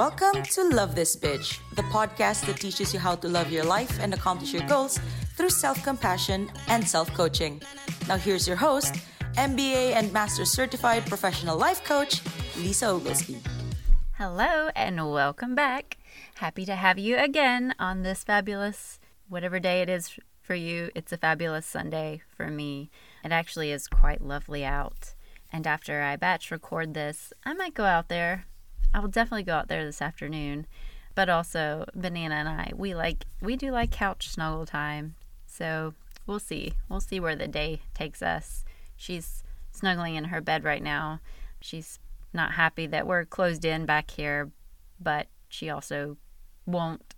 Welcome to Love This Bitch, the podcast that teaches you how to love your life and accomplish your goals through self compassion and self coaching. Now, here's your host, MBA and Master Certified Professional Life Coach, Lisa Oglesby. Hello, and welcome back. Happy to have you again on this fabulous, whatever day it is for you. It's a fabulous Sunday for me. It actually is quite lovely out. And after I batch record this, I might go out there. I will definitely go out there this afternoon. But also, Banana and I, we like we do like couch snuggle time. So we'll see. We'll see where the day takes us. She's snuggling in her bed right now. She's not happy that we're closed in back here, but she also won't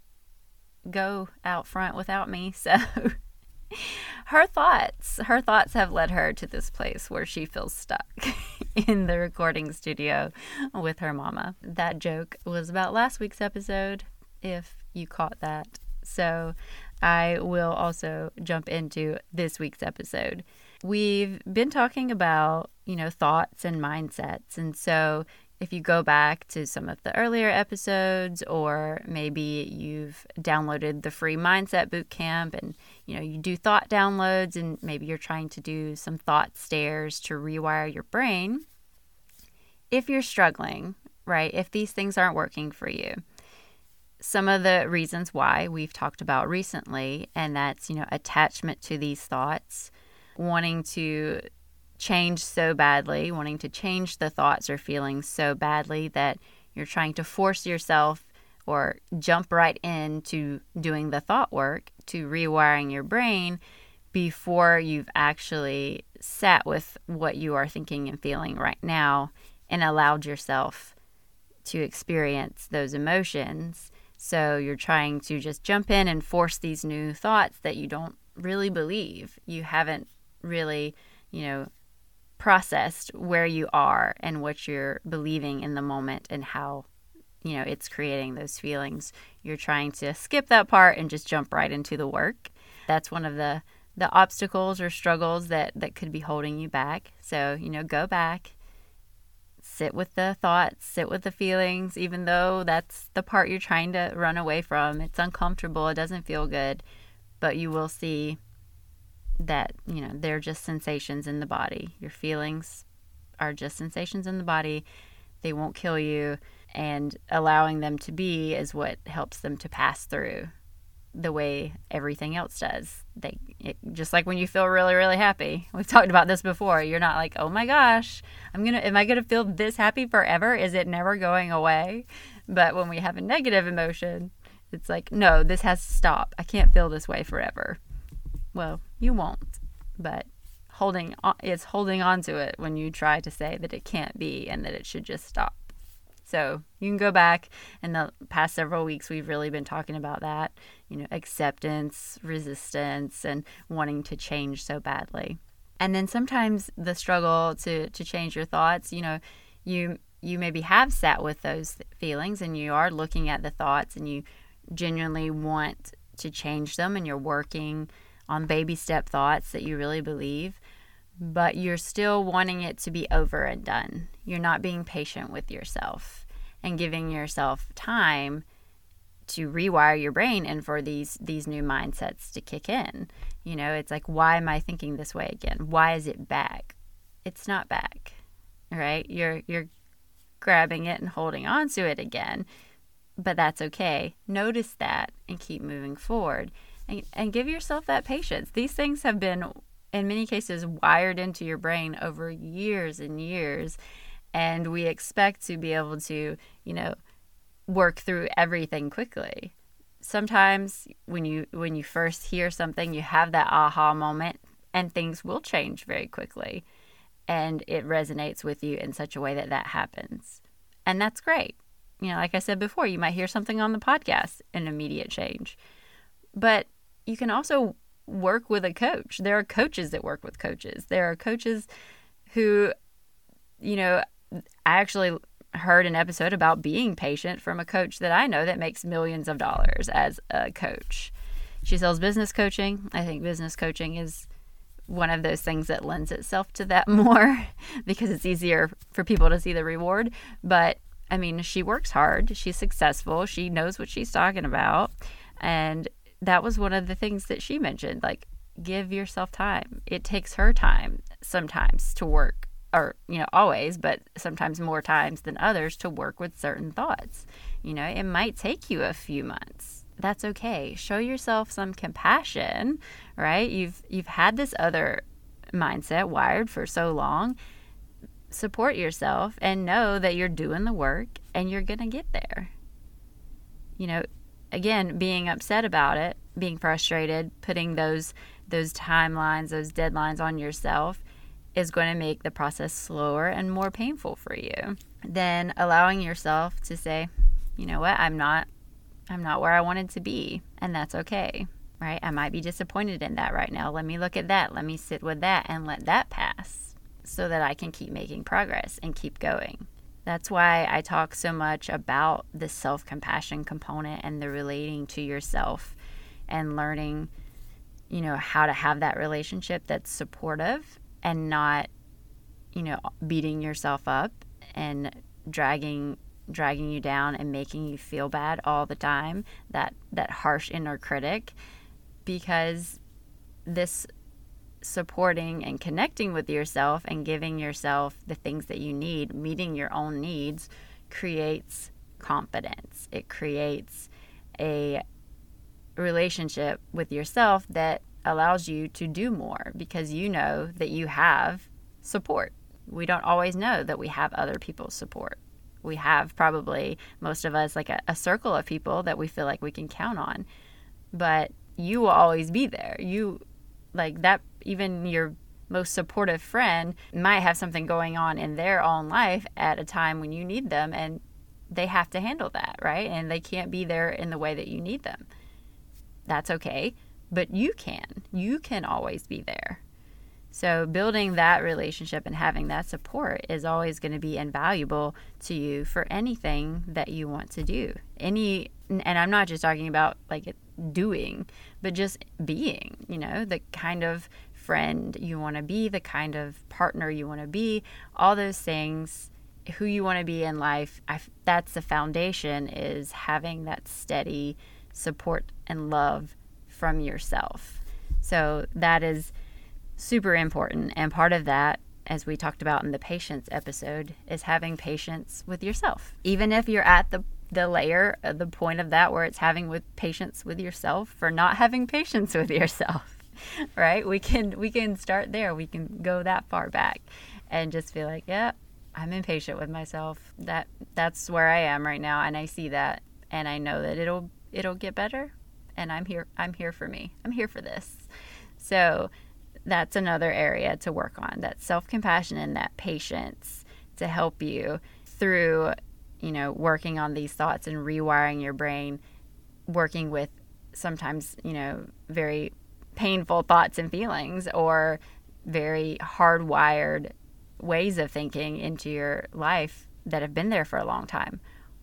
go out front without me. So her thoughts, her thoughts have led her to this place where she feels stuck in the recording studio with her mama. That joke was about last week's episode, if you caught that. So I will also jump into this week's episode. We've been talking about, you know, thoughts and mindsets. And so if you go back to some of the earlier episodes or maybe you've downloaded the free mindset boot camp and you know you do thought downloads and maybe you're trying to do some thought stairs to rewire your brain. If you're struggling right if these things aren't working for you some of the reasons why we've talked about recently and that's you know attachment to these thoughts wanting to change so badly, wanting to change the thoughts or feelings so badly that you're trying to force yourself or jump right into doing the thought work to rewiring your brain before you've actually sat with what you are thinking and feeling right now and allowed yourself to experience those emotions. So you're trying to just jump in and force these new thoughts that you don't really believe. You haven't really, you know, processed where you are and what you're believing in the moment and how you know it's creating those feelings you're trying to skip that part and just jump right into the work that's one of the the obstacles or struggles that that could be holding you back so you know go back sit with the thoughts sit with the feelings even though that's the part you're trying to run away from it's uncomfortable it doesn't feel good but you will see that, you know, they're just sensations in the body. Your feelings are just sensations in the body. They won't kill you. And allowing them to be is what helps them to pass through the way everything else does. They it, just like when you feel really really happy. We've talked about this before. You're not like, "Oh my gosh, I'm going to am I going to feel this happy forever? Is it never going away?" But when we have a negative emotion, it's like, "No, this has to stop. I can't feel this way forever." well, you won't, but holding on, it's holding on to it when you try to say that it can't be and that it should just stop. So you can go back in the past several weeks, we've really been talking about that, you know, acceptance, resistance, and wanting to change so badly. And then sometimes the struggle to, to change your thoughts, you know, you you maybe have sat with those feelings and you are looking at the thoughts and you genuinely want to change them and you're working on baby step thoughts that you really believe, but you're still wanting it to be over and done. You're not being patient with yourself and giving yourself time to rewire your brain and for these these new mindsets to kick in. You know, it's like why am I thinking this way again? Why is it back? It's not back. Right? You're you're grabbing it and holding on to it again. But that's okay. Notice that and keep moving forward and, and give yourself that patience. These things have been, in many cases, wired into your brain over years and years. And we expect to be able to, you know, work through everything quickly. Sometimes when you when you first hear something, you have that aha moment and things will change very quickly and it resonates with you in such a way that that happens. And that's great. You know, like I said before, you might hear something on the podcast, an immediate change. But you can also work with a coach. There are coaches that work with coaches. There are coaches who, you know, I actually heard an episode about being patient from a coach that I know that makes millions of dollars as a coach. She sells business coaching. I think business coaching is one of those things that lends itself to that more because it's easier for people to see the reward. But I mean, she works hard, she's successful, she knows what she's talking about. And that was one of the things that she mentioned like, give yourself time. It takes her time sometimes to work, or, you know, always, but sometimes more times than others to work with certain thoughts. You know, it might take you a few months. That's okay. Show yourself some compassion, right? You've you've had this other mindset wired for so long support yourself and know that you're doing the work and you're going to get there. You know, again, being upset about it, being frustrated, putting those those timelines, those deadlines on yourself is going to make the process slower and more painful for you. Then allowing yourself to say, you know what, I'm not I'm not where I wanted to be, and that's okay. Right? I might be disappointed in that right now. Let me look at that. Let me sit with that and let that pass so that I can keep making progress and keep going. That's why I talk so much about the self compassion component and the relating to yourself and learning, you know, how to have that relationship that's supportive and not, you know, beating yourself up and dragging dragging you down and making you feel bad all the time that that harsh inner critic because this supporting and connecting with yourself and giving yourself the things that you need, meeting your own needs, creates confidence. It creates a relationship with yourself that allows you to do more because you know that you have support. We don't always know that we have other people's support. We have probably, most of us, like a, a circle of people that we feel like we can count on. But you will always be there. You like that even your most supportive friend might have something going on in their own life at a time when you need them and they have to handle that, right? And they can't be there in the way that you need them. That's okay, but you can. You can always be there. So, building that relationship and having that support is always going to be invaluable to you for anything that you want to do. Any, and I'm not just talking about like doing, but just being, you know, the kind of friend you want to be, the kind of partner you want to be, all those things, who you want to be in life. I, that's the foundation is having that steady support and love from yourself. So that is super important. And part of that, as we talked about in the patience episode, is having patience with yourself. Even if you're at the the layer, uh, the point of that where it's having with patience with yourself for not having patience with yourself, right? We can we can start there. We can go that far back, and just be like, yeah, I'm impatient with myself. That that's where I am right now, and I see that, and I know that it'll it'll get better, and I'm here. I'm here for me. I'm here for this. So that's another area to work on. That self compassion and that patience to help you through you know, working on these thoughts and rewiring your brain, working with sometimes, you know, very painful thoughts and feelings or very hardwired ways of thinking into your life that have been there for a long time.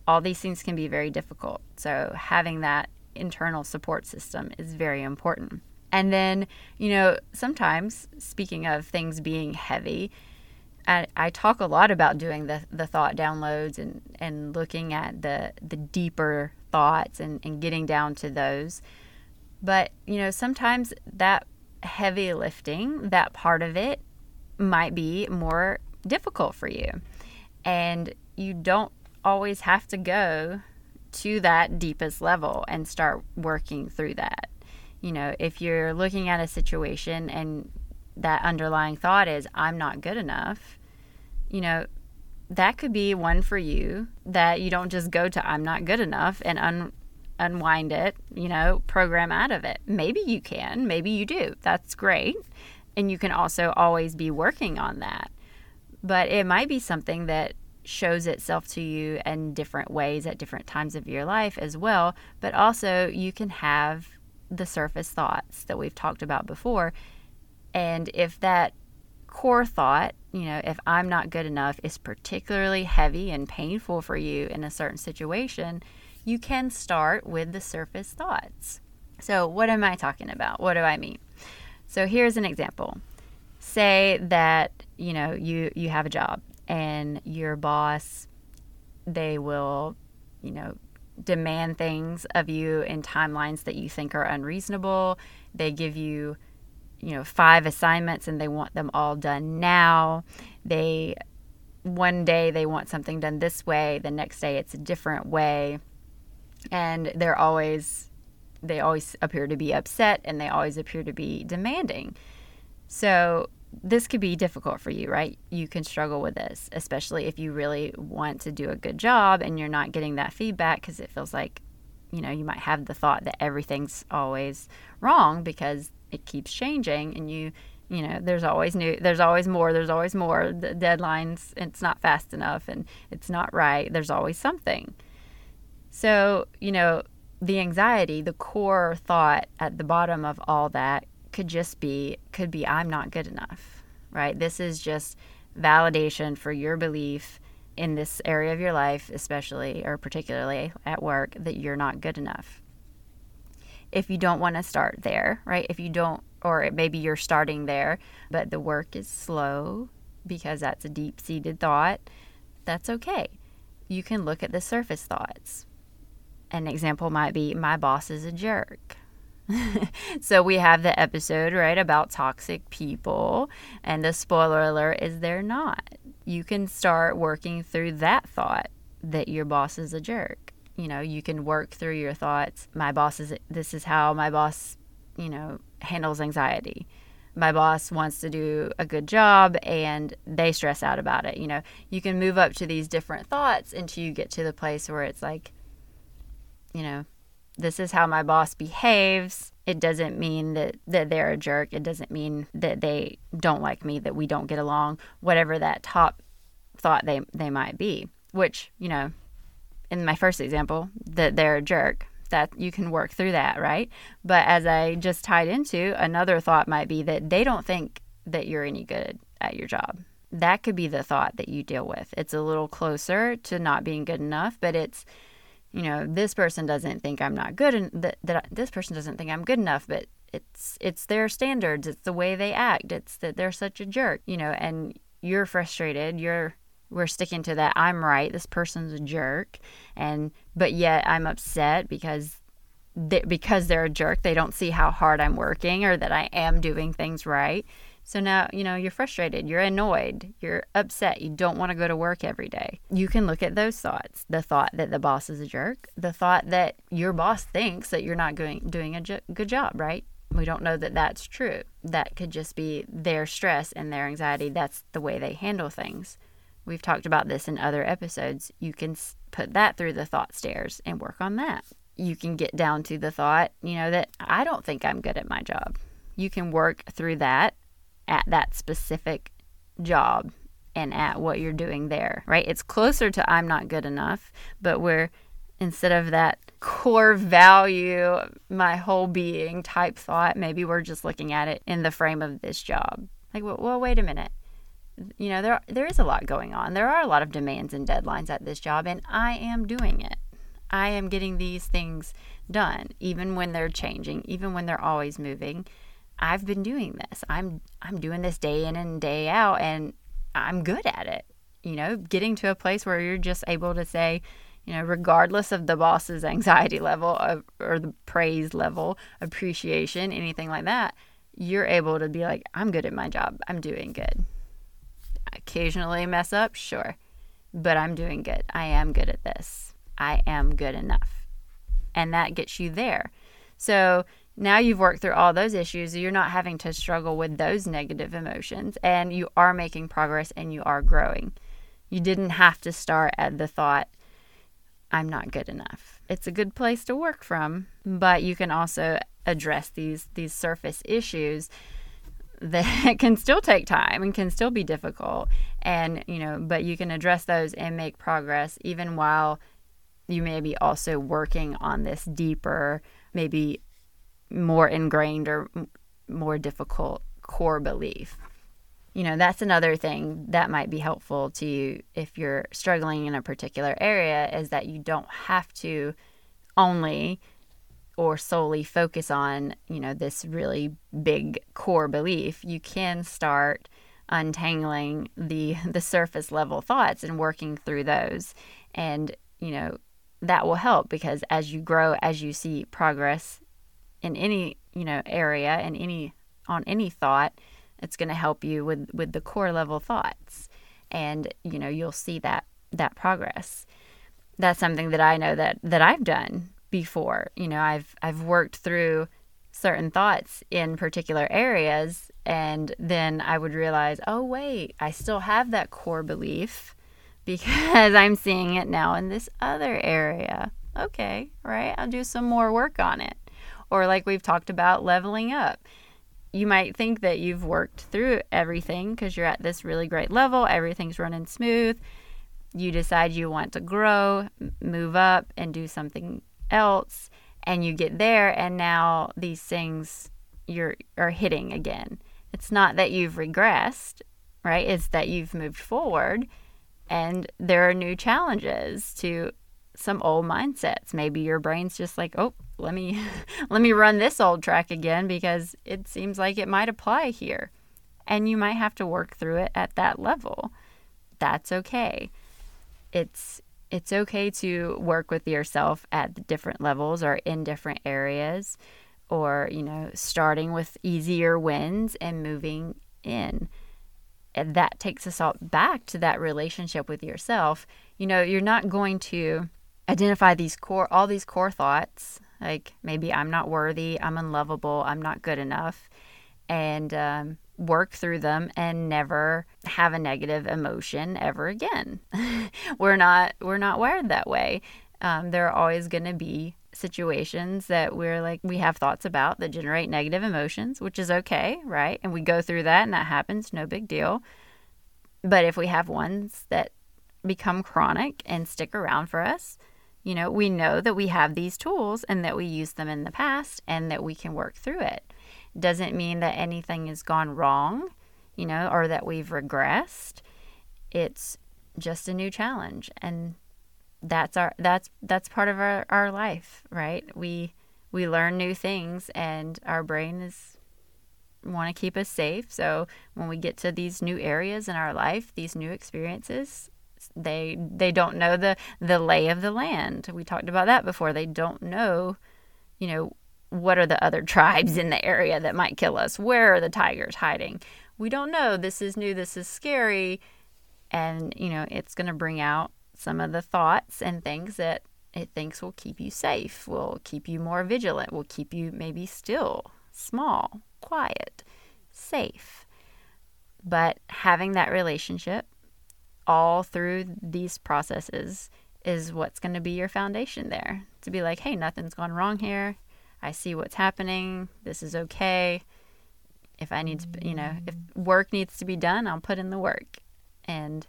All these things can be very difficult. So, having that internal support system is very important. And then, you know, sometimes, speaking of things being heavy, I, I talk a lot about doing the, the thought downloads and, and looking at the, the deeper thoughts and, and getting down to those. But, you know, sometimes that heavy lifting, that part of it might be more difficult for you. And you don't always have to go to that deepest level and start working through that. You know, if you're looking at a situation and that underlying thought is, I'm not good enough, you know, that could be one for you that you don't just go to, I'm not good enough and un- unwind it, you know, program out of it. Maybe you can, maybe you do. That's great. And you can also always be working on that. But it might be something that shows itself to you in different ways at different times of your life as well. But also, you can have the surface thoughts that we've talked about before and if that core thought, you know, if I'm not good enough is particularly heavy and painful for you in a certain situation, you can start with the surface thoughts. So, what am I talking about? What do I mean? So, here's an example. Say that, you know, you you have a job and your boss They will, you know, demand things of you in timelines that you think are unreasonable. They give you, you know, five assignments and they want them all done now. They one day they want something done this way, the next day it's a different way. And they're always they always appear to be upset and they always appear to be demanding. So this could be difficult for you, right? You can struggle with this, especially if you really want to do a good job and you're not getting that feedback because it feels like, you know, you might have the thought that everything's always wrong because it keeps changing and you, you know, there's always new, there's always more, there's always more. The deadlines, it's not fast enough and it's not right. There's always something. So, you know, the anxiety, the core thought at the bottom of all that could just be could be I'm not good enough, right? This is just validation for your belief in this area of your life, especially or particularly at work, that you're not good enough. If you don't want to start there, right? If you don't, or maybe you're starting there, but the work is slow because that's a deep seated thought, that's okay. You can look at the surface thoughts. An example might be, My boss is a jerk so we have the episode right about toxic people. And the spoiler alert is they're not. You can start working through that thought that your boss is a jerk. You know you can work through your thoughts. My boss is this is how my boss you know handles anxiety. My boss wants to do a good job and they stress out about it. You know you can move up to these different thoughts until you get to the place where it's like you know this is how my boss behaves. It doesn't mean that, that they're a jerk. It doesn't mean that they don't like me, that we don't get along, whatever that top thought they, they might be. Which, you know, in my first example, that they're a jerk, that you can work through that, right? But as I just tied into, another thought might be that they don't think that you're any good at your job. That could be the thought that you deal with. It's a little closer to not being good enough, but it's you know, this person doesn't think I'm not good, and that, that this person doesn't think I'm good enough, but it's it's their standards, it's the way they act, it's that they're such a jerk, you know, and you're frustrated, you're we're sticking to that I'm right, this person's a jerk, and but yet I'm upset because they, because they're a jerk, they don't see how hard I'm working or that I am doing things right. So now, you know, you're frustrated, you're annoyed, you're upset, you don't want to go to work every day. You can look at those thoughts the thought that the boss is a jerk, the thought that your boss thinks that you're not doing, doing a jo- good job, right? We don't know that that's true. That could just be their stress and their anxiety. That's the way they handle things. We've talked about this in other episodes. You can put that through the thought stairs and work on that. You can get down to the thought, you know, that I don't think I'm good at my job. You can work through that at that specific job and at what you're doing there, right? It's closer to I'm not good enough, but we're instead of that core value, my whole being type thought, maybe we're just looking at it in the frame of this job. Like, well, well wait a minute. You know, there there is a lot going on. There are a lot of demands and deadlines at this job, and I am doing it. I am getting these things done, even when they're changing, even when they're always moving. I've been doing this. I'm I'm doing this day in and day out and I'm good at it. You know, getting to a place where you're just able to say, you know, regardless of the boss's anxiety level of, or the praise level, appreciation, anything like that, you're able to be like, I'm good at my job. I'm doing good. occasionally mess up, sure, but I'm doing good. I am good at this. I am good enough. And that gets you there. So now you've worked through all those issues. You're not having to struggle with those negative emotions, and you are making progress and you are growing. You didn't have to start at the thought, I'm not good enough. It's a good place to work from, but you can also address these these surface issues that can still take time and can still be difficult and you know but you can address those and make progress even while you may be also working on this deeper maybe more ingrained or more difficult core belief. You know, that's another thing that might be helpful to you if you're struggling in a particular area is that you don't have to only or solely focus on, you know, this really big core belief. You can start untangling the the surface level thoughts and working through those And, you know, that will help because as you grow, as you see progress in any, you know, area and any on any thought, it's going to help you with with the core level thoughts. And, you know, you'll see that that progress. That's something that I know that that I've done before. You know, I've I've worked through certain thoughts in particular areas and then I would realize, "Oh, wait, I still have that core belief." because I'm seeing it now in this other area. Okay, right? I'll do some more work on it. Or, like we've talked about, leveling up. You might think that you've worked through everything because you're at this really great level, everything's running smooth. You decide you want to grow, move up, and do something else, and you get there, and now these things you're are hitting again. It's not that you've regressed, right? It's that you've moved forward and there are new challenges to some old mindsets. Maybe your brain's just like, "Oh, let me let me run this old track again because it seems like it might apply here." And you might have to work through it at that level. That's okay. It's it's okay to work with yourself at different levels or in different areas or, you know, starting with easier wins and moving in and that takes us all back to that relationship with yourself. You know, you're not going to identify these core, all these core thoughts, like maybe I'm not worthy, I'm unlovable, I'm not good enough, and um, work through them and never have a negative emotion ever again. we're not we're not wired that way. Um, there are always going to be situations that we're like we have thoughts about that generate negative emotions, which is okay, right? And we go through that and that happens, no big deal. But if we have ones that become chronic and stick around for us, you know, we know that we have these tools and that we use them in the past and that we can work through it. Doesn't mean that anything has gone wrong, you know, or that we've regressed. It's just a new challenge and that's our that's that's part of our, our life right we we learn new things and our brain is want to keep us safe so when we get to these new areas in our life these new experiences they they don't know the the lay of the land. We talked about that before. They don't know you know what are the other tribes in the area that might kill us? Where are the tigers hiding? We don't know. This is new. This is scary. And you know it's going to bring out some of the thoughts and things that it thinks will keep you safe, will keep you more vigilant, will keep you maybe still, small, quiet, safe. But having that relationship all through these processes is what's going to be your foundation there. To be like, hey, nothing's gone wrong here. I see what's happening. This is okay. If I need to, you know, if work needs to be done, I'll put in the work. And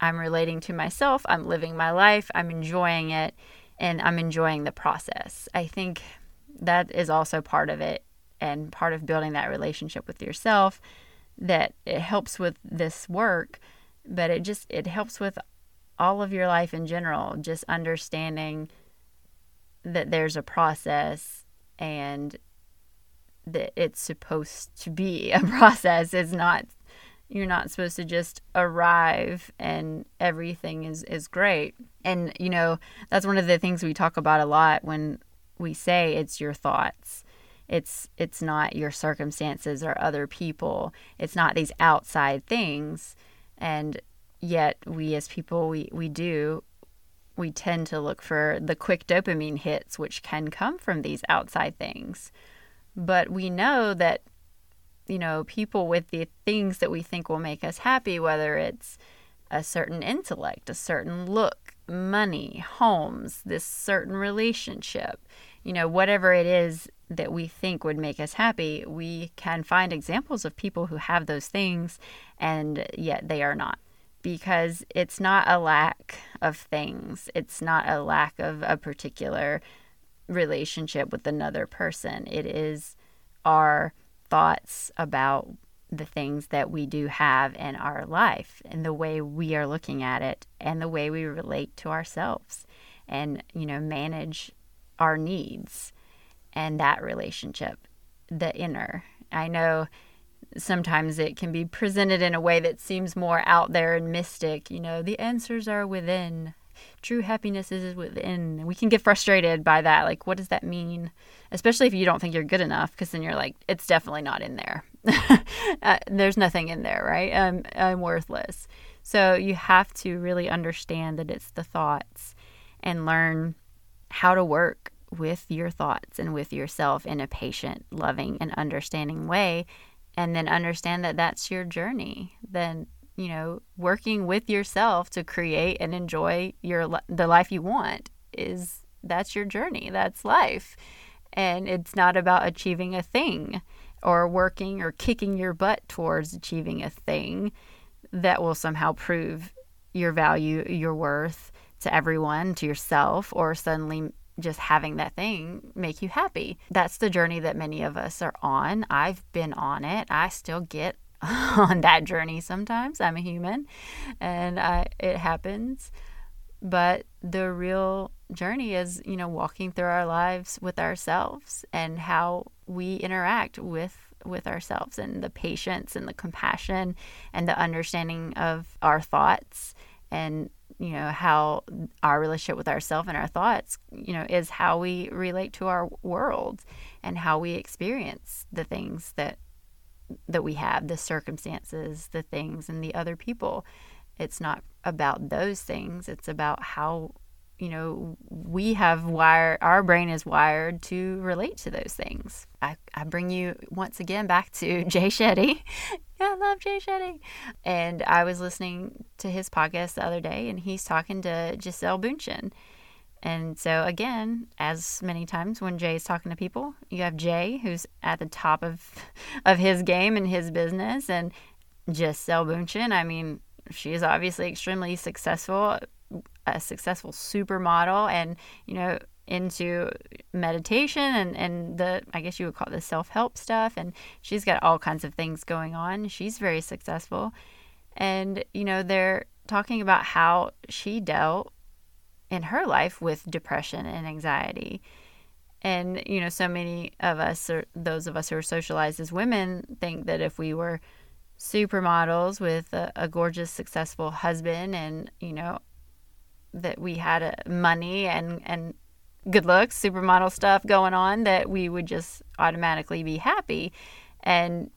I'm relating to myself, I'm living my life, I'm enjoying it, and I'm enjoying the process. I think that is also part of it and part of building that relationship with yourself that it helps with this work, but it just it helps with all of your life in general, just understanding that there's a process and that it's supposed to be a process. It's not you're not supposed to just arrive and everything is is great. And you know that's one of the things we talk about a lot when we say it's your thoughts. It's it's not your circumstances or other people. It's not these outside things and yet we as people we we do we tend to look for the quick dopamine hits which can come from these outside things. But we know that you know, people with the things that we think will make us happy, whether it's a certain intellect, a certain look, money, homes, this certain relationship, you know, whatever it is that we think would make us happy, we can find examples of people who have those things and yet they are not. Because it's not a lack of things, it's not a lack of a particular relationship with another person. It is our thoughts about the things that we do have in our life and the way we are looking at it and the way we relate to ourselves and you know manage our needs and that relationship the inner i know sometimes it can be presented in a way that seems more out there and mystic you know the answers are within True happiness is within. We can get frustrated by that. Like, what does that mean? Especially if you don't think you're good enough, because then you're like, it's definitely not in there. uh, there's nothing in there, right? I'm, I'm worthless. So you have to really understand that it's the thoughts and learn how to work with your thoughts and with yourself in a patient, loving, and understanding way. And then understand that that's your journey. Then you know, working with yourself to create and enjoy your the life you want is that's your journey. That's life. And it's not about achieving a thing or working or kicking your butt towards achieving a thing that will somehow prove your value, your worth to everyone, to yourself, or suddenly just having that thing make you happy. That's the journey that many of us are on. I've been on it. I still get on that journey sometimes. I'm a human and I, it happens. But the real journey is, you know, walking through our lives with ourselves and how we interact with with ourselves and the patience and the compassion and the understanding of our thoughts and you know how our relationship with ourselves and our thoughts you know is how we relate to our world and how we experience the things that that we have, the circumstances, the things, and the other people. It's not about those things. It's about how, you know, we have wired, our brain is wired to relate to those things. I, I bring you once again back to Jay Shetty. I love Jay Shetty. And I was listening to his podcast the other day, and he's talking to Gisele Bündchen and so again, as many times when Jay is talking to people, you have Jay who's at the top of of his game and his business, and Gisele Bündchen. I mean, she is obviously extremely successful, a successful supermodel, and you know into meditation and and the I guess you would call it the self help stuff, and she's got all kinds of things going on. She's very successful, and you know they're talking about how she dealt in her life with depression and anxiety. And, you know, so many of us, or those of us who are socialized as women, think that if we were supermodels with a, a gorgeous, successful husband and, you know, that we had a, money and, and good looks, supermodel stuff going on, that we would just automatically be happy. And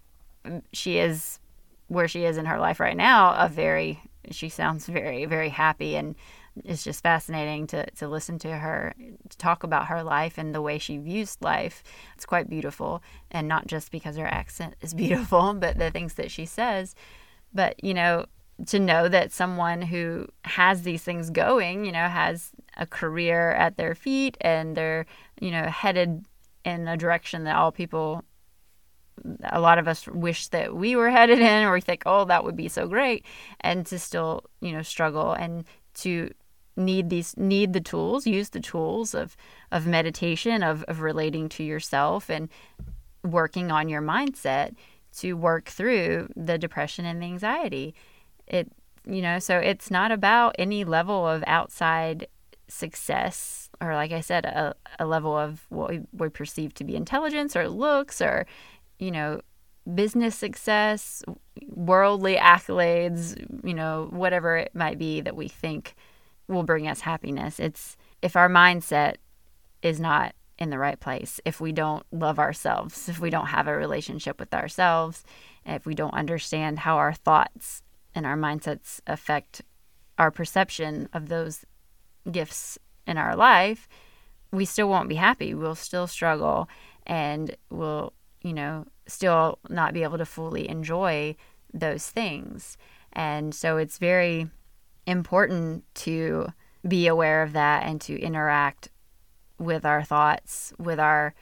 she is where she is in her life right now, a very, she sounds very, very happy and, it's just fascinating to, to listen to her to talk about her life and the way she views life. It's quite beautiful. And not just because her accent is beautiful, but the things that she says. But, you know, to know that someone who has these things going, you know, has a career at their feet and they're, you know, headed in a direction that all people a lot of us wish that we were headed in or we think oh that would be so great and to still you know struggle and to need these need the tools use the tools of of meditation of, of relating to yourself and working on your mindset to work through the depression and the anxiety it you know so it's not about any level of outside success or like i said a, a level of what we, we perceive to be intelligence or looks or you know business success worldly accolades you know whatever it might be that we think will bring us happiness. It's if our mindset is not in the right place, if we don't love ourselves, if we don't have a relationship with ourselves, if we don't understand how our thoughts and our mindsets affect our perception of those gifts in our life, we still won't be happy. We'll still struggle and we'll, you know, still not be able to fully enjoy those things. And so it's very important to be aware of that and to interact with our thoughts, with our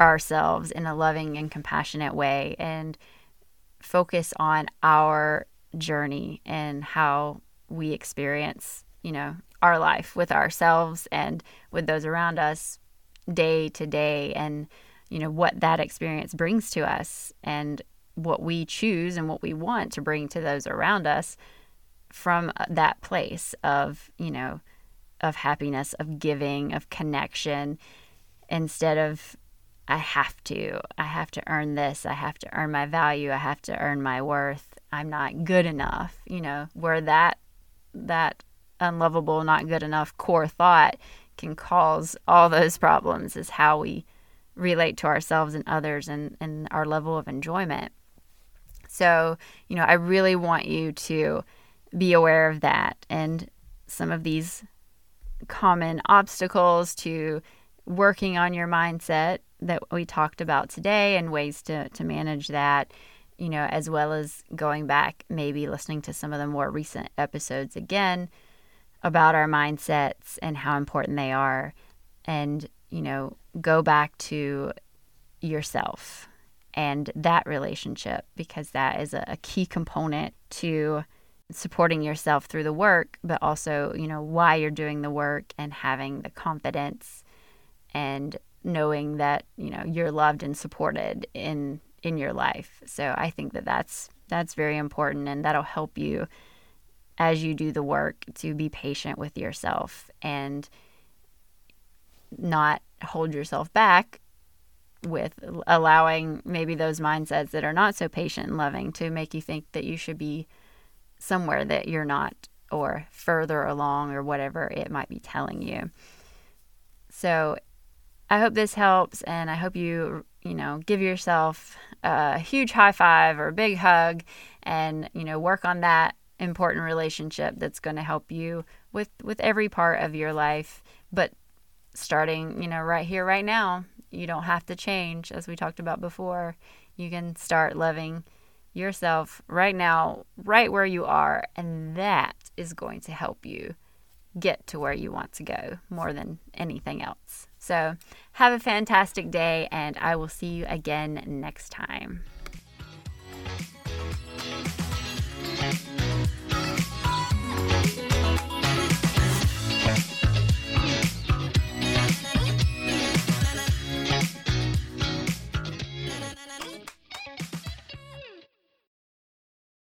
ourselves in a loving and compassionate way and focus on our journey and how we experience, you know, our life with ourselves and with those around us day to day and you know what that experience brings to us and what we choose and what we want to bring to those around us from uh, that place of, you know, of happiness, of giving, of connection, instead of, I have to, I have to earn this, I have to earn my value, I have to earn my worth, I'm not good enough, you know, where that, that unlovable, not good enough core thought can cause all those problems is how we relate to ourselves and others and, and our level of enjoyment. So, you know, I really want you to be aware of that and some of these common obstacles to working on your mindset that we talked about today and ways to, to manage that, you know, as well as going back, maybe listening to some of the more recent episodes again about our mindsets and how important they are. And, you know, go back to yourself and that relationship because that is a, a key component to supporting yourself through the work, but also, you know, why you're doing the work and having the confidence and knowing that, you know, you're loved and supported in in your life. So I think that that's that's very important and that'll help you as you do the work to be patient with yourself and not hold yourself back with allowing maybe those mindsets that are not so patient and loving to make you think that you should be somewhere that you're not or further along or whatever it might be telling you. So I hope this helps and I hope you, you know, give yourself a huge high five or a big hug and, you know, work on that important relationship that's going to help you with with every part of your life, but starting, you know, right here right now. You don't have to change as we talked about before. You can start loving yourself right now, right where you are, and that is going to help you get to where you want to go more than anything else. So, have a fantastic day, and I will see you again next time.